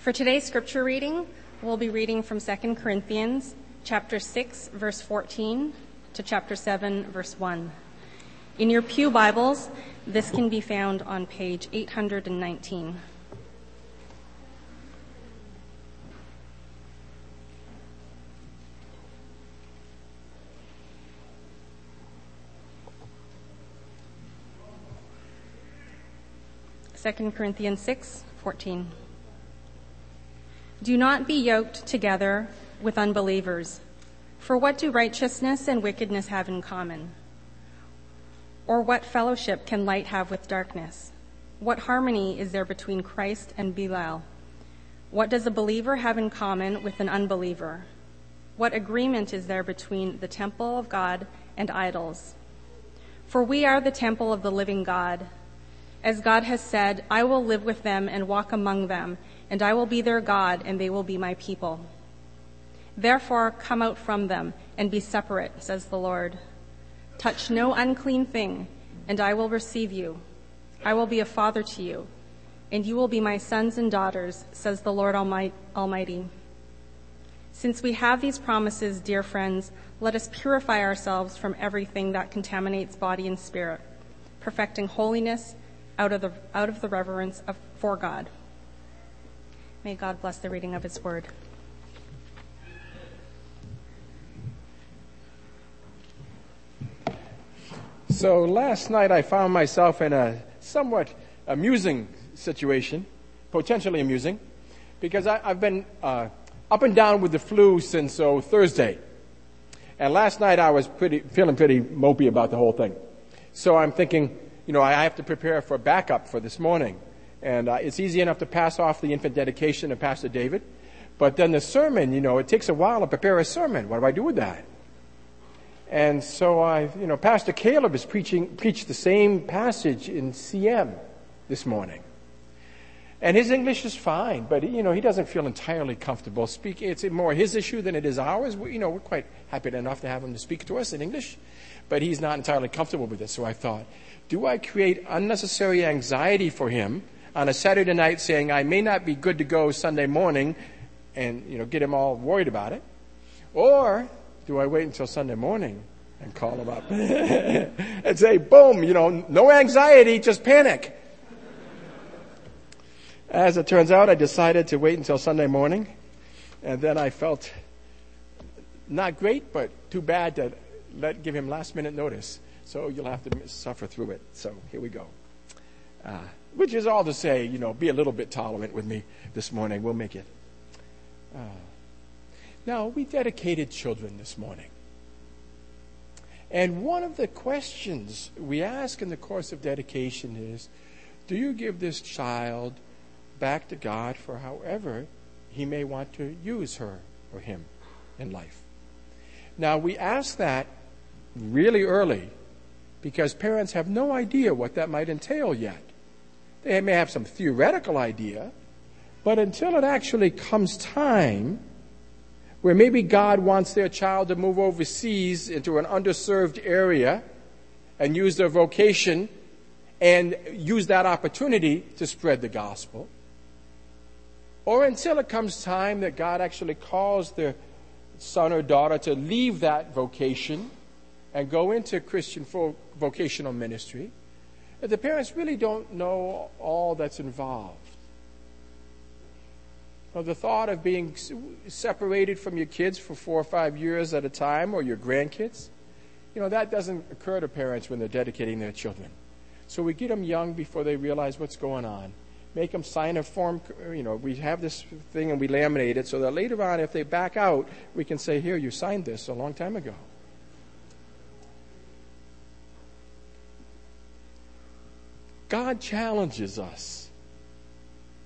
For today's scripture reading, we'll be reading from 2 Corinthians chapter 6 verse 14 to chapter 7 verse 1. In your Pew Bibles, this can be found on page 819. Second Corinthians 6, 14. Do not be yoked together with unbelievers. For what do righteousness and wickedness have in common? Or what fellowship can light have with darkness? What harmony is there between Christ and Belial? What does a believer have in common with an unbeliever? What agreement is there between the temple of God and idols? For we are the temple of the living God. As God has said, I will live with them and walk among them and I will be their God, and they will be my people. Therefore, come out from them and be separate, says the Lord. Touch no unclean thing, and I will receive you. I will be a father to you, and you will be my sons and daughters, says the Lord Almighty. Since we have these promises, dear friends, let us purify ourselves from everything that contaminates body and spirit, perfecting holiness out of the, out of the reverence for God. May God bless the reading of His word. So last night I found myself in a somewhat amusing situation, potentially amusing, because I, have been uh, up and down with the flu since oh, Thursday. And last night I was pretty, feeling pretty mopey about the whole thing. So I'm thinking, you know, I have to prepare for backup for this morning. And uh, it's easy enough to pass off the infant dedication to Pastor David. But then the sermon, you know, it takes a while to prepare a sermon. What do I do with that? And so I, you know, Pastor Caleb is preaching, preached the same passage in CM this morning. And his English is fine, but you know, he doesn't feel entirely comfortable speaking. It's more his issue than it is ours. We, you know, we're quite happy enough to have him to speak to us in English, but he's not entirely comfortable with it. So I thought, do I create unnecessary anxiety for him on a Saturday night saying, I may not be good to go Sunday morning and, you know, get him all worried about it? Or do I wait until Sunday morning and call him up and say, boom, you know, no anxiety, just panic. As it turns out, I decided to wait until Sunday morning, and then I felt not great, but too bad to let give him last minute notice. So you'll have to suffer through it. So here we go. Uh, which is all to say, you know, be a little bit tolerant with me this morning. We'll make it. Uh, now, we dedicated children this morning. And one of the questions we ask in the course of dedication is Do you give this child back to God for however he may want to use her or him in life? Now, we ask that really early because parents have no idea what that might entail yet. They may have some theoretical idea, but until it actually comes time where maybe God wants their child to move overseas into an underserved area and use their vocation and use that opportunity to spread the gospel, or until it comes time that God actually calls their son or daughter to leave that vocation and go into Christian vocational ministry, the parents really don't know all that's involved. Now, the thought of being separated from your kids for four or five years at a time or your grandkids, you know, that doesn't occur to parents when they're dedicating their children. So we get them young before they realize what's going on. Make them sign a form, you know, we have this thing and we laminate it so that later on, if they back out, we can say, here, you signed this a long time ago. God challenges us.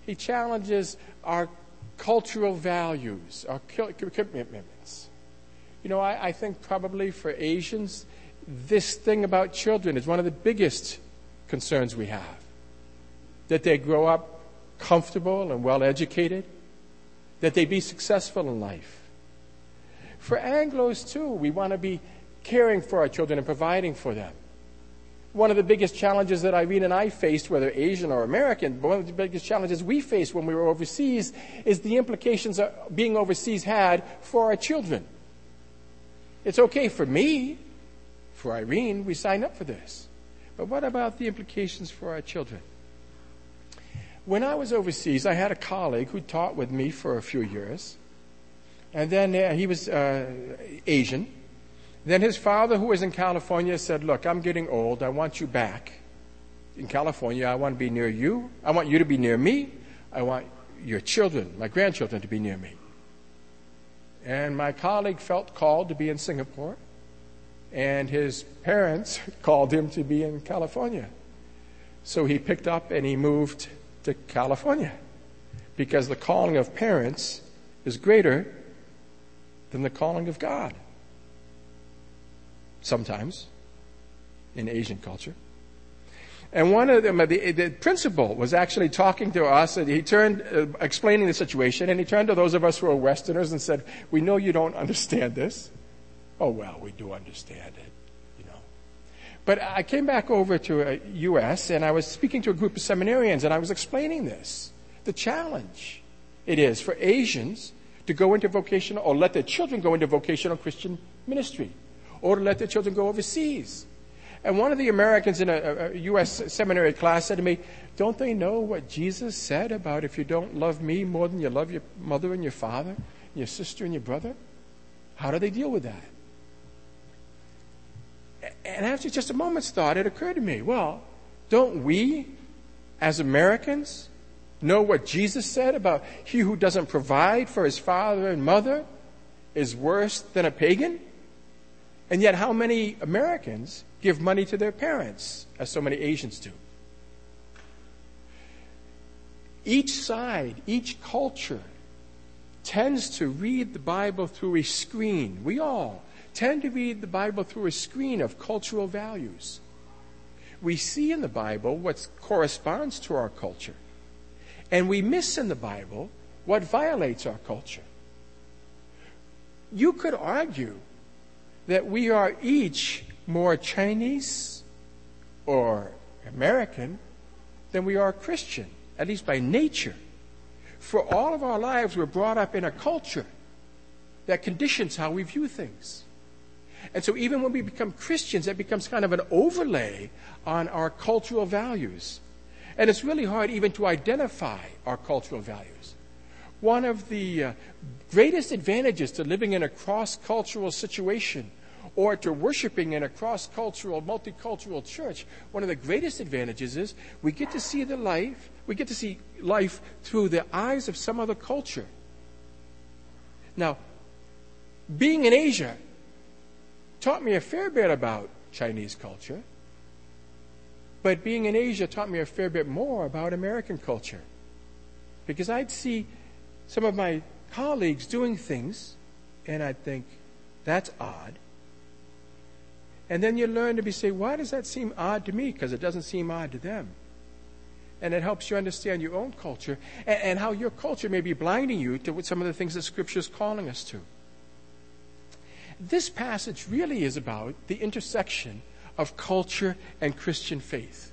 He challenges our cultural values, our commitments. You know, I, I, think probably for Asians, this thing about children is one of the biggest concerns we have. That they grow up comfortable and well educated, that they be successful in life. For Anglos, too, we want to be caring for our children and providing for them. One of the biggest challenges that Irene and I faced, whether Asian or American, one of the biggest challenges we faced when we were overseas is the implications being overseas had for our children. It's okay for me, for Irene, we signed up for this. But what about the implications for our children? When I was overseas, I had a colleague who taught with me for a few years. And then uh, he was uh, Asian. Then his father, who was in California, said, Look, I'm getting old. I want you back in California. I want to be near you. I want you to be near me. I want your children, my grandchildren, to be near me. And my colleague felt called to be in Singapore, and his parents called him to be in California. So he picked up and he moved to California because the calling of parents is greater than the calling of God sometimes in Asian culture. And one of them, the, the principal was actually talking to us, and he turned, uh, explaining the situation, and he turned to those of us who are Westerners and said, "We know you don't understand this." Oh well, we do understand it, you know. But I came back over to a uh, U.S. and I was speaking to a group of seminarians, and I was explaining this, the challenge it is for Asians to go into vocational, or let their children go into vocational Christian ministry or to let their children go overseas. And one of the Americans in a, a, U.S. seminary class said to me, Don't they know what Jesus said about if you don't love me more than you love your mother and your father, and your sister and your brother? How do they deal with that? And after just a moment's thought, it occurred to me well, don't we, as Americans, know what Jesus said about he who doesn't provide for his father and mother is worse than a pagan? And yet, how many Americans give money to their parents, as so many Asians do? Each side, each culture tends to read the Bible through a screen. We all tend to read the Bible through a screen of cultural values. We see in the Bible what corresponds to our culture, and we miss in the Bible what violates our culture. You could argue that we are each more Chinese or American than we are Christian, at least by nature. For all of our lives, we're brought up in a culture that conditions how we view things. And so even when we become Christians, that becomes kind of an overlay on our cultural values. And it's really hard even to identify our cultural values. One of the uh, greatest advantages to living in a cross cultural situation or to worshiping in a cross cultural, multicultural church, one of the greatest advantages is we get to see the life, we get to see life through the eyes of some other culture. Now, being in Asia taught me a fair bit about Chinese culture, but being in Asia taught me a fair bit more about American culture. Because I'd see some of my colleagues doing things, and I'd think, that's odd. And then you learn to be say, why does that seem odd to me? Because it doesn't seem odd to them. And it helps you understand your own culture and, and how your culture may be blinding you to some of the things that Scripture is calling us to. This passage really is about the intersection of culture and Christian faith.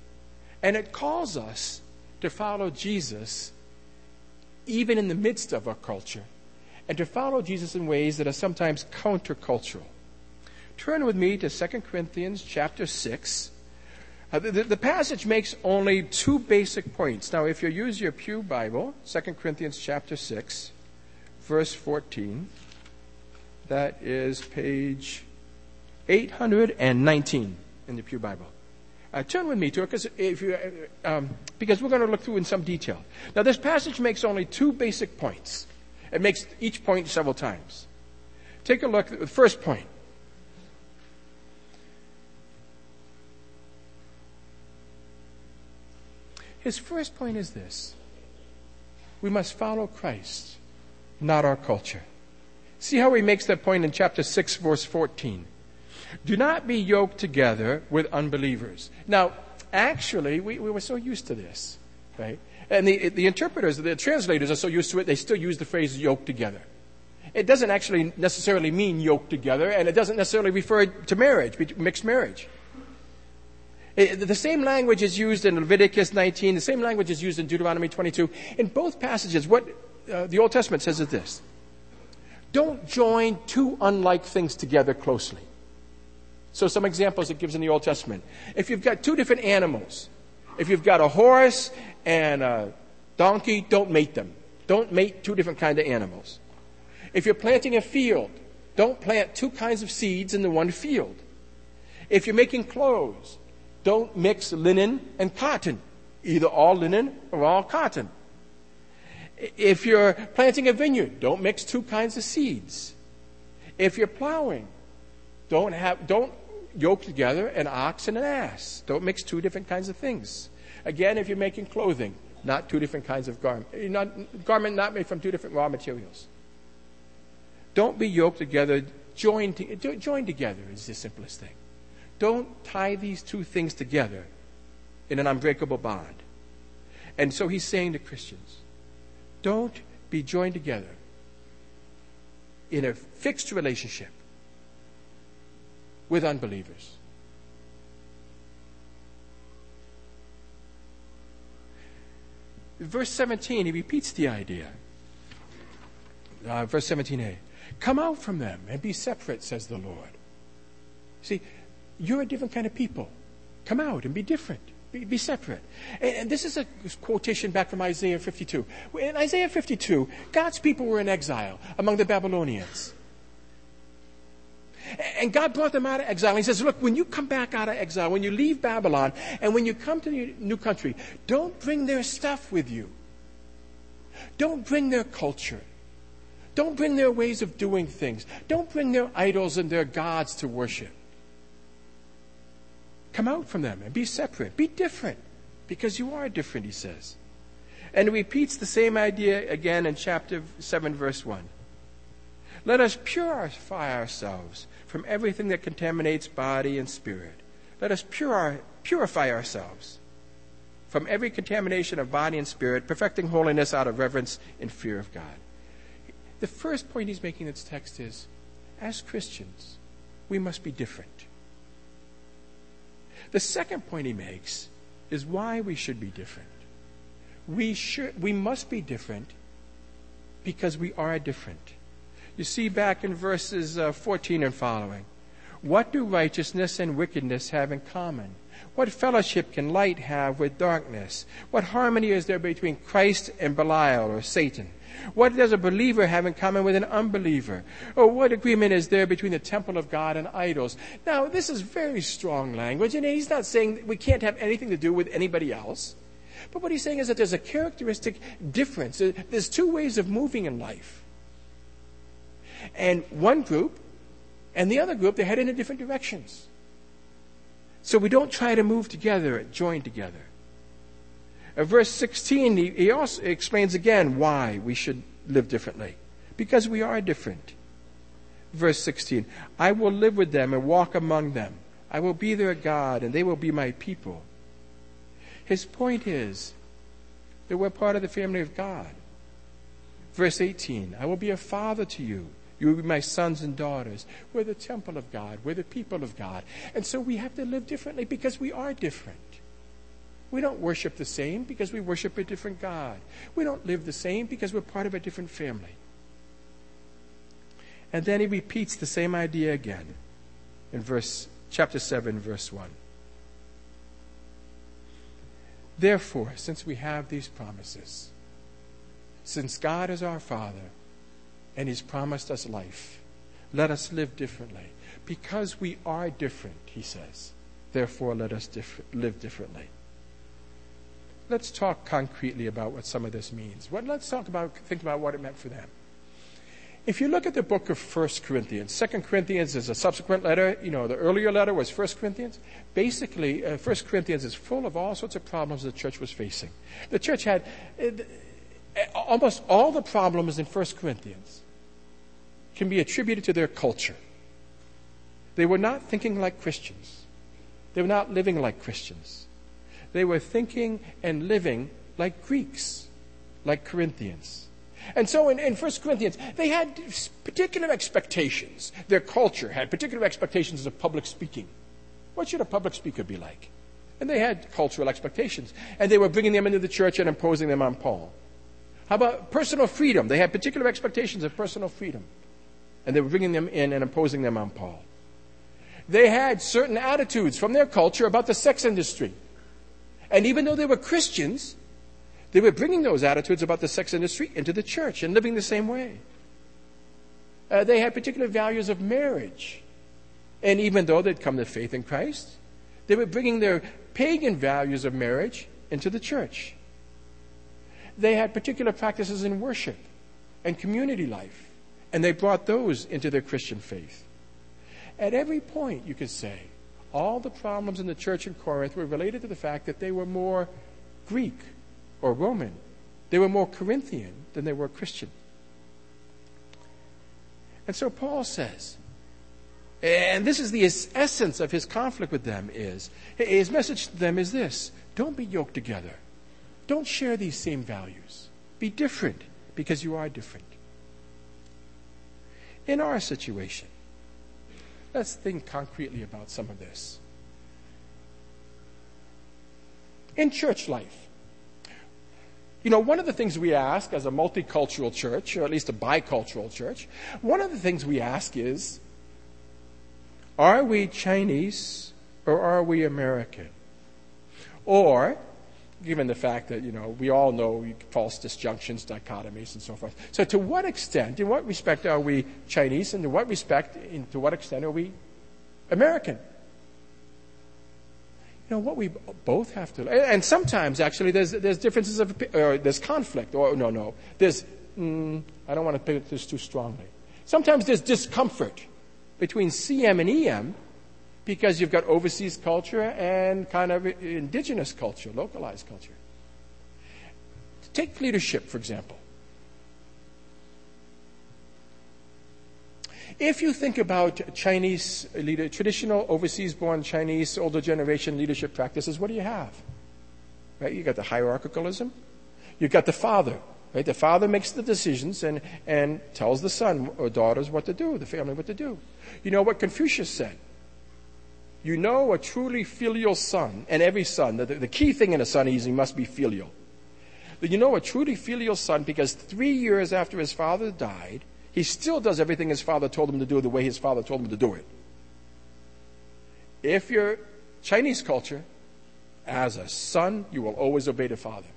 And it calls us to follow Jesus even in the midst of our culture and to follow Jesus in ways that are sometimes countercultural. Turn with me to 2 Corinthians chapter 6. Uh, the, the, passage makes only two basic points. Now, if you use your Pew Bible, 2 Corinthians chapter 6, verse 14, that is page 819 in the Pew Bible. Uh, turn with me to it because if you, um, because we're going to look through in some detail. Now, this passage makes only two basic points. It makes each point several times. Take a look at the first point. His first point is this we must follow Christ, not our culture. See how he makes that point in chapter 6, verse 14. Do not be yoked together with unbelievers. Now, actually, we, we were so used to this, right? And the, the interpreters, the translators are so used to it, they still use the phrase yoked together. It doesn't actually necessarily mean yoked together, and it doesn't necessarily refer to marriage, mixed marriage. Eh, the same language is used in Leviticus 19, the same language is used in Deuteronomy 22. In both passages, what uh, the Old Testament says is this Don't join two unlike things together closely. So, some examples it gives in the Old Testament. If you've got two different animals, if you've got a horse and a donkey, don't mate them. Don't mate two different kinds of animals. If you're planting a field, don't plant two kinds of seeds in the one field. If you're making clothes, don't mix linen and cotton, either all linen or all cotton. If you're planting a vineyard, don't mix two kinds of seeds. If you're plowing, don't have, don't yoke together an ox and an ass. Don't mix two different kinds of things. Again, if you're making clothing, not two different kinds of garment, eh, not, garment not made from two different raw materials. Don't be yoked together. Join, to, join together is the simplest thing. Don't tie these two things together in an unbreakable bond. And so he's saying to Christians, don't be joined together in a fixed relationship with unbelievers. Verse 17, he repeats the idea. Uh, verse 17a. Come out from them and be separate, says the Lord. See, you're a different kind of people. Come out and be different. Be, be separate. And, and, this is a quotation back from Isaiah 52. In Isaiah 52, God's people were in exile among the Babylonians. And God brought them out of exile. He says, Look, when you come back out of exile, when you leave Babylon, and when you come to the new country, don't bring their stuff with you. Don't bring their culture. Don't bring their ways of doing things. Don't bring their idols and their gods to worship. Come out from them and be separate. Be different because you are different, he says. And he repeats the same idea again in chapter 7, verse 1. Let us purify ourselves from everything that contaminates body and spirit. Let us purify ourselves from every contamination of body and spirit, perfecting holiness out of reverence and fear of God. The first point he's making in this text is as Christians, we must be different. The second point he makes is why we should be different. We, should, we must be different because we are different. You see back in verses uh, 14 and following. What do righteousness and wickedness have in common? What fellowship can light have with darkness? What harmony is there between Christ and Belial or Satan? What does a believer have in common with an unbeliever? Or what agreement is there between the temple of God and idols? Now, this is very strong language, and he's not saying we can't have anything to do with anybody else. But what he's saying is that there's a characteristic difference. There's two ways of moving in life. And one group and the other group, they're headed in different directions. So we don't try to move together, join together. Verse 16, he, he also explains again why we should live differently. Because we are different. Verse 16, I will live with them and walk among them. I will be their God, and they will be my people. His point is that we're part of the family of God. Verse 18, I will be a father to you you will be my sons and daughters. We're the temple of God. We're the people of God. And so we have to live differently because we are different. We don't worship the same because we worship a different God. We don't live the same because we're part of a different family. And then he repeats the same idea again in verse chapter 7 verse 1. Therefore, since we have these promises, since God is our Father, and He's promised us life. Let us live differently. Because we are different, He says. Therefore, let us diff- live differently. Let's talk concretely about what some of this means. Let's talk about, think about what it meant for them. If you look at the book of 1 Corinthians, 2 Corinthians is a subsequent letter. You know, the earlier letter was 1 Corinthians. Basically, uh, 1 Corinthians is full of all sorts of problems the church was facing. The church had uh, almost all the problems in 1 Corinthians can be attributed to their culture. They were not thinking like Christians. They were not living like Christians. They were thinking and living like Greeks, like Corinthians. And so in, in 1 Corinthians, they had particular expectations. Their culture had particular expectations of public speaking. What should a public speaker be like? And they had cultural expectations. And they were bringing them into the church and imposing them on Paul. How about personal freedom? They had particular expectations of personal freedom. And they were bringing them in and imposing them on Paul. They had certain attitudes from their culture about the sex industry. And even though they were Christians, they were bringing those attitudes about the sex industry into the church and living the same way. Uh, they had particular values of marriage. And even though they'd come to faith in Christ, they were bringing their pagan values of marriage into the church. They had particular practices in worship and community life, and they brought those into their Christian faith. At every point, you could say, all the problems in the church in Corinth were related to the fact that they were more Greek or Roman. They were more Corinthian than they were Christian. And so Paul says, and this is the essence of his conflict with them is his message to them is this don't be yoked together don't share these same values. Be different because you are different. In our situation let's think concretely about some of this. In church life you know, one of the things we ask as a multicultural church, or at least a bicultural church, one of the things we ask is are we Chinese or are we American? Or, given the fact that, you know, we all know false disjunctions, dichotomies, and so forth. So, to what extent, in what respect are we Chinese, and to what respect, in, to what extent are we American? You know, what we both have to, and sometimes actually there's, there's differences of, or there's conflict, or no, no, there's, mm, I don't want to put this too strongly. Sometimes there's discomfort between CM and EM because you've got overseas culture and kind of indigenous culture, localized culture. Take leadership, for example. If you think about Chinese leader, traditional overseas born Chinese older generation leadership practices, what do you have? Right? You got the hierarchicalism. You've got the father Right? The father makes the decisions and, and tells the son or daughters what to do, the family what to do. You know what Confucius said? You know a truly filial son, and every son, the, the key thing in a son is he must be filial. But you know a truly filial son because three years after his father died, he still does everything his father told him to do the way his father told him to do it. If you're Chinese culture, as a son, you will always obey the father.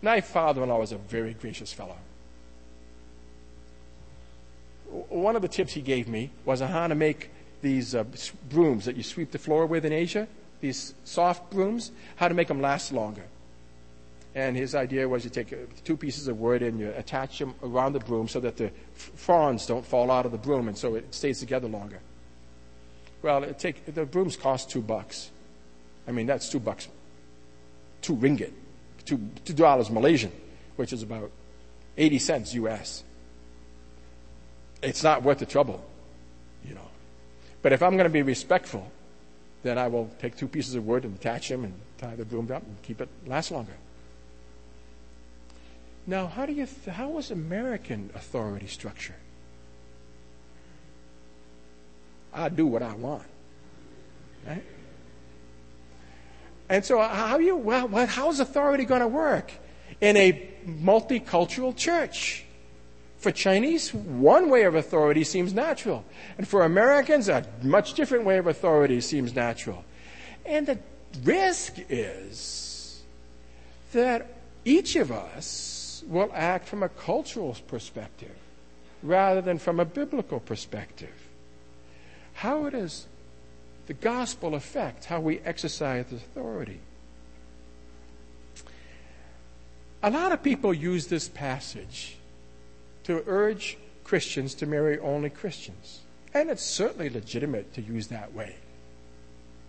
My father in law was a very gracious fellow. One of the tips he gave me was how to make these uh, brooms that you sweep the floor with in Asia, these soft brooms, how to make them last longer. And his idea was you take uh, two pieces of wood and you attach them around the broom so that the fronds don't fall out of the broom and so it stays together longer. Well, it take, the brooms cost two bucks. I mean, that's two bucks, two ringgit two, two dollars Malaysian, which is about 80 cents US. It's not worth the trouble, you know. But if I'm going to be respectful, then I will take two pieces of wood and attach them and tie the broom up and keep it last longer. Now, how do you th- how was American authority structure? I do what I want. Right? And so, how you well, how's authority going to work in a multicultural church? For Chinese, one way of authority seems natural, and for Americans, a much different way of authority seems natural. And the risk is that each of us will act from a cultural perspective rather than from a biblical perspective. How does the gospel affect how we exercise authority. A lot of people use this passage to urge Christians to marry only Christians. And it's certainly legitimate to use that way.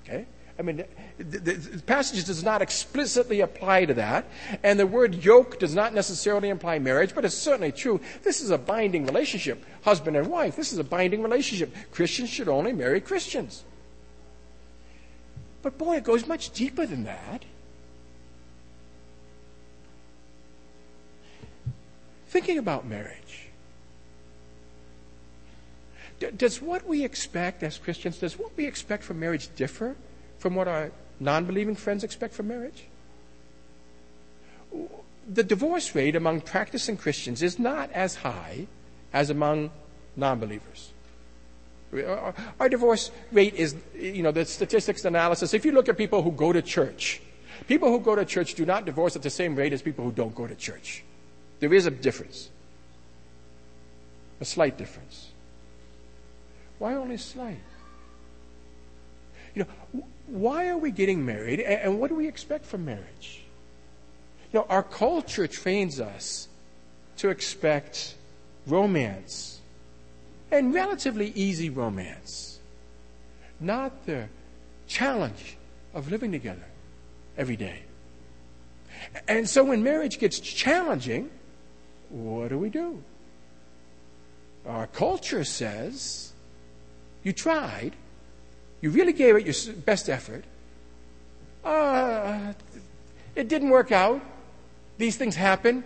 Okay? I mean, the, the, the, passage does not explicitly apply to that, and the word yoke does not necessarily imply marriage, but it's certainly true. This is a binding relationship, husband and wife. This is a binding relationship. Christians should only marry Christians. But boy, it goes much deeper than that. Thinking about marriage. Does what we expect as Christians, does what we expect from marriage differ from what our non believing friends expect from marriage? The divorce rate among practicing Christians is not as high as among non believers. Our divorce rate is, you know, the statistics analysis. If you look at people who go to church, people who go to church do not divorce at the same rate as people who don't go to church. There is a difference, a slight difference. Why only slight? You know, why are we getting married and what do we expect from marriage? You know, our culture trains us to expect romance and relatively easy romance, not the challenge of living together every day. And so when marriage gets challenging, what do we do? Our culture says, you tried, you really gave it your best effort. Uh, it didn't work out. These things happen.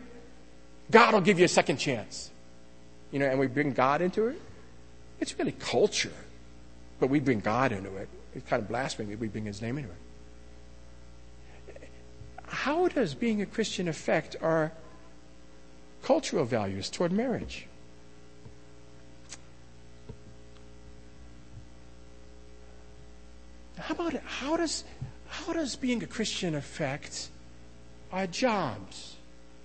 God will give you a second chance. You know, and we bring God into it. It's really culture, but we bring God into it. It's kind of blasphemy. We bring His name into it. How does being a Christian affect our cultural values toward marriage? How about? How does, how does being a Christian affect our jobs?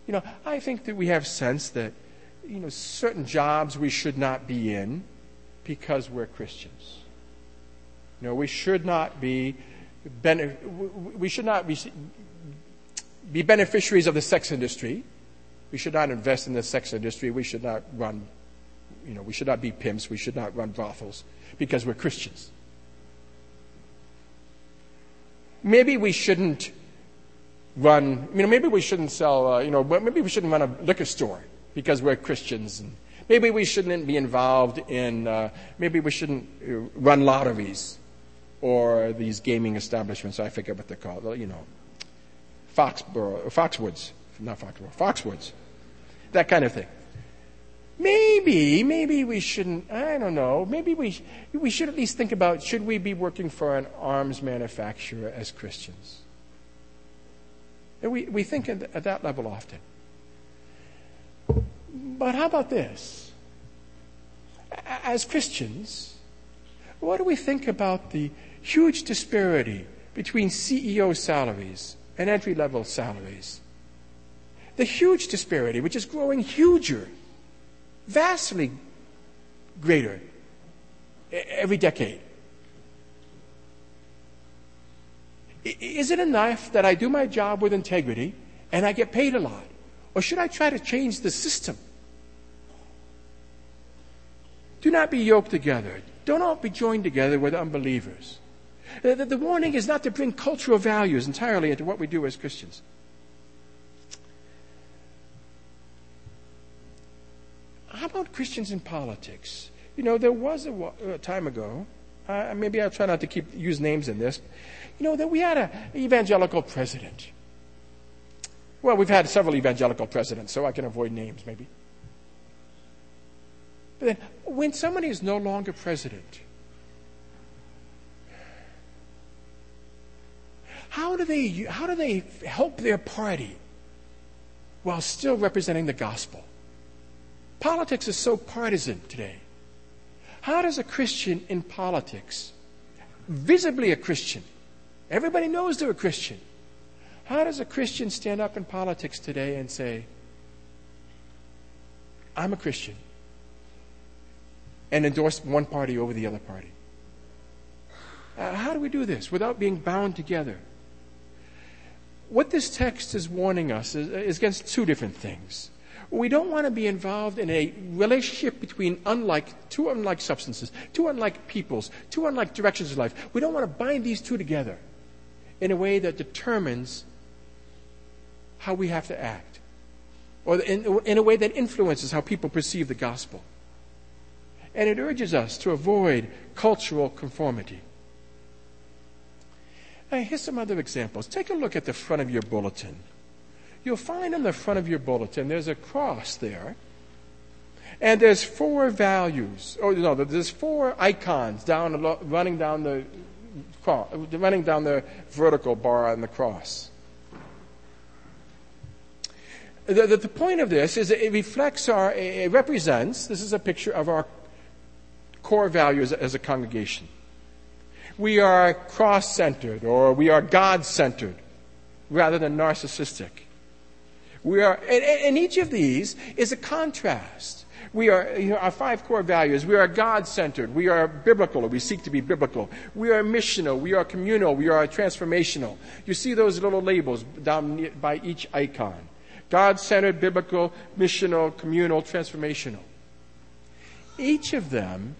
You know, I think that we have sense that, you know, certain jobs we should not be in because we're Christians. You know, we should not be, we should not be, be beneficiaries of the sex industry. We should not invest in the sex industry. We should not run, you know, we should not be pimps. We should not run brothels because we're Christians. Maybe we shouldn't run, you know, maybe we shouldn't sell, uh, you know, maybe we shouldn't run a liquor store because we're Christians. And maybe we shouldn't be involved in, uh, maybe we shouldn't uh, run lotteries or these gaming establishments. I forget what they're called, you know, Foxborough, Foxwoods, not Foxborough, Foxwoods, that kind of thing. Maybe, maybe we shouldn't, I don't know, maybe we, we should at least think about should we be working for an arms manufacturer as Christians? And we, we think at that level often. But how about this? As Christians, what do we think about the huge disparity between CEO salaries and entry level salaries? The huge disparity, which is growing huger vastly greater every decade. Is it enough that I do my job with integrity and I get paid a lot? Or should I try to change the system? Do not be yoked together. Do not be joined together with unbelievers. The, the, the warning is not to bring cultural values entirely into what we do as Christians. How about Christians in politics? You know, there was a, a time ago, uh, maybe I'll try not to keep use names in this, you know, that we had an evangelical president. Well, we've had several evangelical presidents, so I can avoid names maybe. But then, when somebody is no longer president, how do they, how do they help their party while still representing the gospel? Politics is so partisan today. How does a Christian in politics, visibly a Christian, everybody knows they're a Christian, how does a Christian stand up in politics today and say, I'm a Christian, and endorse one party over the other party? Uh, how do we do this without being bound together? What this text is warning us is, is against two different things. We don't want to be involved in a relationship between unlike, two unlike substances, two unlike peoples, two unlike directions of life. We don't want to bind these two together in a way that determines how we have to act, or in, in a way that influences how people perceive the gospel. And it urges us to avoid cultural conformity. Now, here's some other examples. Take a look at the front of your bulletin you'll find on the front of your bulletin there's a cross there. And there's four values, or no, there's four icons down running down the running down the vertical bar on the cross. The, the, the, point of this is it reflects our, it represents, this is a picture of our core values as a congregation. We are cross centered or we are God centered rather than narcissistic. We are, and, and, each of these is a contrast. We are, you know, our five core values. We are God centered. We are biblical, or we seek to be biblical. We are missional. We are communal. We are transformational. You see those little labels down by each icon. God centered, biblical, missional, communal, transformational. Each of them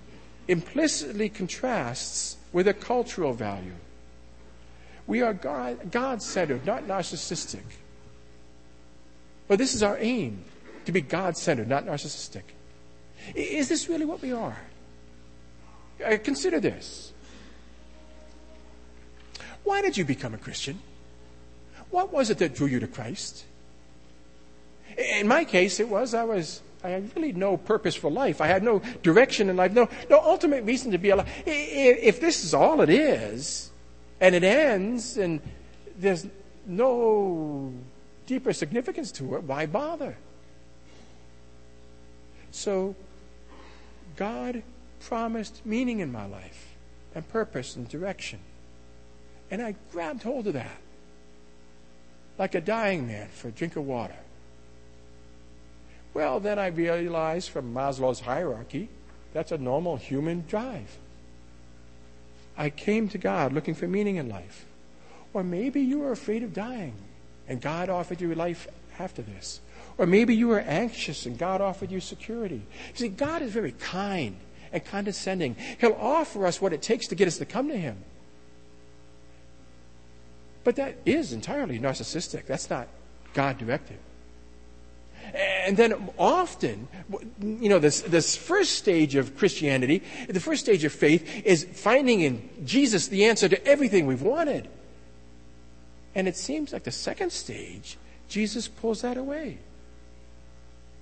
implicitly contrasts with a cultural value. We are God centered, not narcissistic. But this is our aim to be God centered, not narcissistic. Is this really what we are? Uh, consider this. Why did you become a Christian? What was it that drew you to Christ? In my case, it was I was I had really no purpose for life. I had no direction in life, no no ultimate reason to be alive. If this is all it is, and it ends, and there's no deeper significance to it, why bother? So, God promised meaning in my life, and purpose and direction. And I grabbed hold of that like a dying man for a drink of water. Well, then I realized from Maslow's hierarchy, that's a normal human drive. I came to God looking for meaning in life. Or maybe you were afraid of dying and God offered you life after this. Or maybe you were anxious and God offered you security. You see, God is very kind and condescending. He'll offer us what it takes to get us to come to Him. But that is entirely narcissistic. That's not God directed. And then often, you know, this, this first stage of Christianity, the first stage of faith is finding in Jesus the answer to everything we've wanted. And it seems like the second stage, Jesus pulls that away.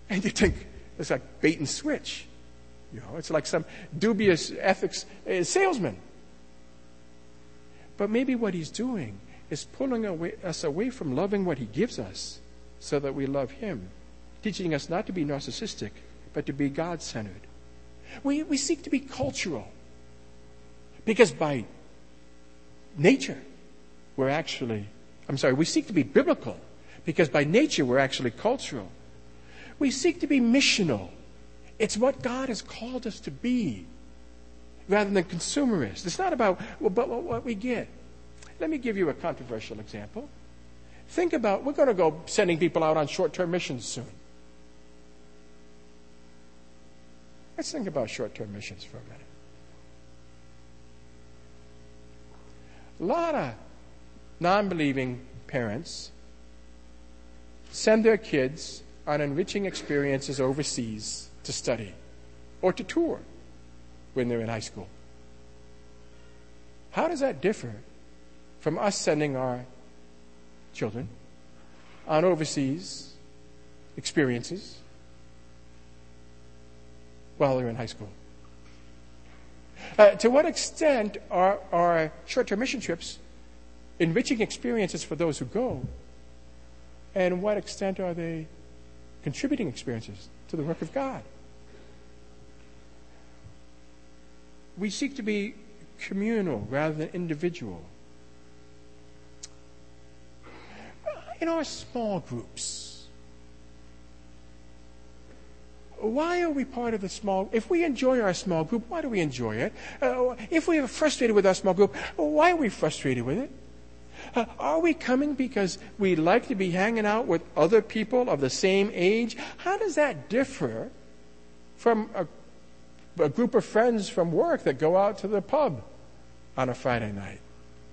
And you think it's like bait and switch. You know, it's like some dubious ethics uh, salesman. But maybe what he's doing is pulling away, us away from loving what he gives us so that we love him teaching us not to be narcissistic, but to be God centered. We, we seek to be cultural because by nature, we're actually, I'm sorry, we seek to be biblical because by nature, we're actually cultural. We seek to be missional. It's what God has called us to be rather than consumerist. It's not about well, but what we get. Let me give you a controversial example. Think about, we're going to go sending people out on short term missions soon. Let's think about short term missions for a minute. A lot of non believing parents send their kids on enriching experiences overseas to study or to tour when they're in high school. How does that differ from us sending our children on overseas experiences while they're in high school. Uh, to what extent are, are short term mission trips enriching experiences for those who go? And what extent are they contributing experiences to the work of God? We seek to be communal rather than individual. In our small groups, why are we part of the small if we enjoy our small group why do we enjoy it uh, if we are frustrated with our small group why are we frustrated with it uh, are we coming because we like to be hanging out with other people of the same age how does that differ from a, a group of friends from work that go out to the pub on a friday night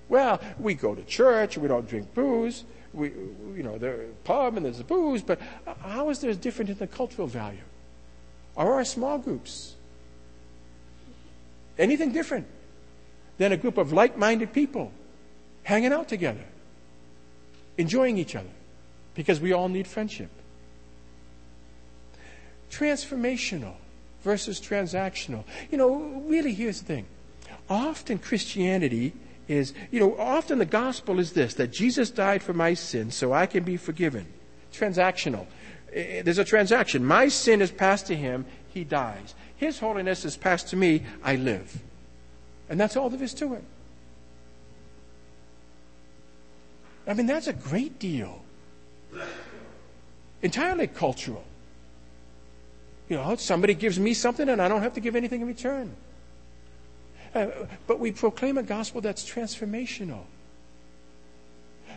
well we go to church we don't drink booze we, you know, there's a pub and there's a booze, but how is there different in the cultural value? Are our small groups anything different than a group of like minded people hanging out together, enjoying each other, because we all need friendship? Transformational versus transactional. You know, really, here's the thing. Often Christianity is, you know, often the gospel is this that Jesus died for my sins so I can be forgiven. Transactional. Eh, eh, there's a transaction. My sin is passed to him, he dies. His holiness is passed to me, I live. And that's all there is to it. I mean, that's a great deal. Entirely cultural. You know, somebody gives me something and I don't have to give anything in return. Uh, but we proclaim a gospel that's transformational.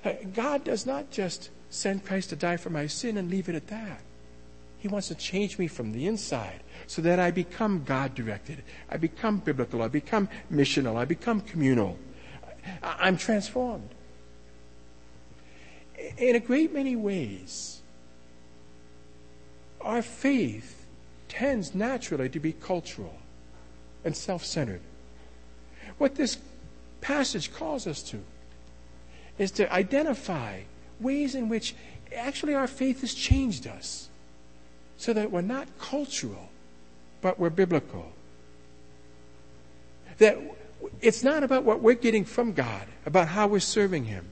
Uh, God does not just send Christ to die for my sin and leave it at that. He wants to change me from the inside so that I become God directed. I become biblical. I become missional. I become communal. I'm transformed. In a great many ways, our faith tends naturally to be cultural and self centered. What this passage calls us to is to identify ways in which actually our faith has changed us so that we're not cultural, but we're biblical. That it's not about what we're getting from God, about how we're serving Him.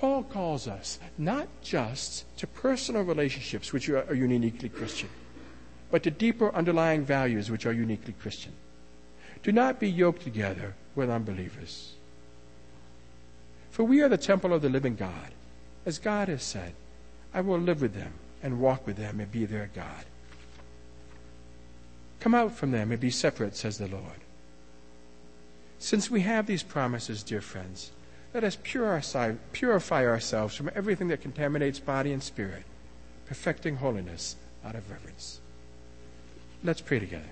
Paul calls us not just to personal relationships, which are uniquely Christian, but to deeper underlying values, which are uniquely Christian. Do not be yoked together with unbelievers. For we are the temple of the living God. As God has said, I will live with them and walk with them and be their God. Come out from them and be separate, says the Lord. Since we have these promises, dear friends, let us purify ourselves from everything that contaminates body and spirit, perfecting holiness out of reverence. Let's pray together.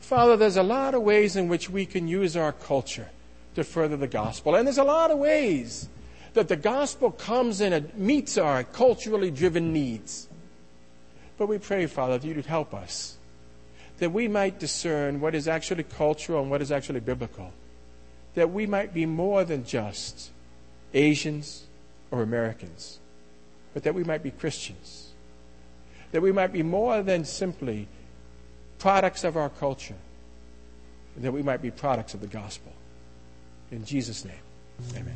Father, there's a lot of ways in which we can use our culture to further the gospel. And there's a lot of ways that the gospel comes and it meets our culturally driven needs. But we pray, Father, that you would help us, that we might discern what is actually cultural and what is actually biblical, that we might be more than just Asians or Americans, but that we might be Christians, that we might be more than simply products of our culture, that we might be products of the gospel. In Jesus' name, amen.